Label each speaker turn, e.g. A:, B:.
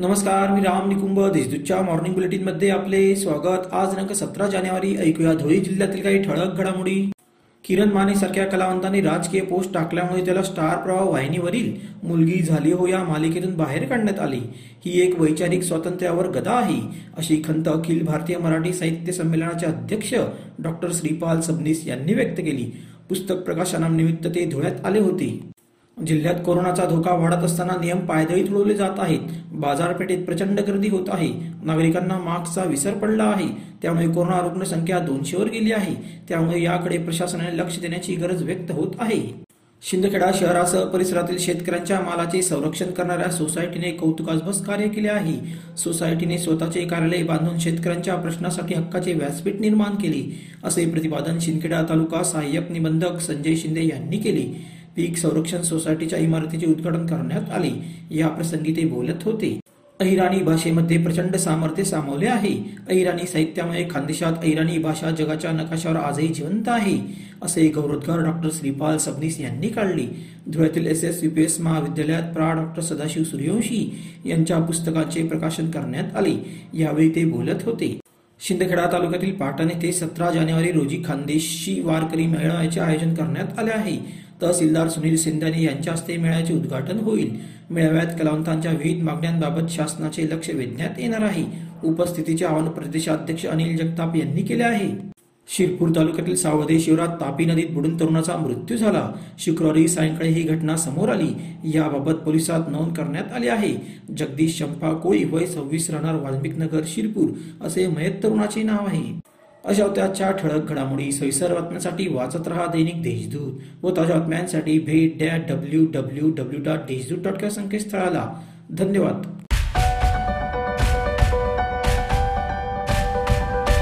A: नमस्कार मी राम निकुंभ देशदूतच्या मॉर्निंग बुलेटिनमध्ये आपले स्वागत. आज दिनांक सतरा जानेवारी ऐकूया धुळे जिल्ह्यातील काही ठळक घडामोडी. किरण माने सारख्या कलावंतांनी राजकीय पोस्ट टाकल्यामुळे त्याला स्टार प्रवाह वाहिनीवरील मुलगी झाली हो या मालिकेतून बाहेर काढण्यात आली. ही एक वैचारिक स्वातंत्र्यावर गदा आहे अशी खंत अखिल भारतीय मराठी साहित्य संमेलनाचे अध्यक्ष डॉक्टर श्रीपाल सबनीस यांनी व्यक्त केली. पुस्तक प्रकाशनानिमित्त ते धुळ्यात आले होते. जिल्ह्यात कोरोनाचा धोका वाढत असताना नियम पायदळी उडवले जात आहेत. बाजारपेठेत प्रचंड गर्दी होत आहे. नागरिकांना मास्कचा विसर पडला आहे. त्यामुळे कोरोना रुग्ण संख्या दोनशेवर गेली आहे. त्यामुळे याकडे प्रशासनाने लक्ष देण्याची गरज व्यक्त होत आहे. शिंदखेडा शहरासह परिसरातील शेतकऱ्यांच्या मालाचे संरक्षण करणाऱ्या सोसायटीने कौतुकास्पद कार्य केले आहे. सोसायटीने स्वतःचे कार्यालय बांधून शेतकऱ्यांच्या प्रश्नासाठी हक्काचे व्यासपीठ निर्माण केले असे प्रतिपादन शिंदखेडा तालुका सहाय्यक निबंधक संजय शिंदे यांनी केले. पीक संरक्षण सोसायटीच्या इमारतीचे उद्घाटन करण्यात आले. या प्रसंगी ते बोलत होते. अहिराणी भाषेमध्ये प्रचंड सामर्थ्य सामावले आहे. अहिराणी साहित्यामुळे खानदेशात अहिराणी भाषा जगाच्या नकाशावर आजही जिवंत आहे असे गौरवोद्गार डॉक्टर श्रीपाल सबनीस यांनी काढले. धुळ्यातील S S U P S महाविद्यालयात प्रा. डॉक्टर सदाशिव सूर्यवंशी यांच्या पुस्तकाचे प्रकाशन करण्यात आले. यावेळी ते बोलत होते. शिंदखेडा तालुक्यातील पाटण येथे सतरा जानेवारी रोजी खानदेशी वारकरी मेळाव्याचे आयोजन करण्यात आले आहे. तहसीलदार सुनील सिंधाने यांच्या हस्ते मेळ्याचे उद्घाटन होईल. मेळाव्यात कलावंतांच्या विविध मागण्यांबाबत शासनाचे लक्ष वेधण्यात येणार आहे. उपस्थितीचे आवाहन प्रदेशाध्यक्ष अनिल जगताप यांनी केले आहे. शिरपूर तालुक्यातील सावदे शिवरात तापी नदीत बुडून तरुणाचा मृत्यू झाला. शुक्रवारी सायंकाळी ही घटना समोर आली. याबाबत पोलिसात नोंद करण्यात आली आहे. जगदीश चंपा कोळी वय सव्वीस राहणार वाल्मिक नगर शिरपूर असे मयत तरुणाचे नाव आहे. अशा त्याच्या ठळक घडामोडी. सविस्तर बातम्यांसाठी वाचत रहा दैनिक देशदूत व ताज्या बातम्यांसाठी भेट that W W W dot Deshdoot dot संकेतस्थळाला. धन्यवाद.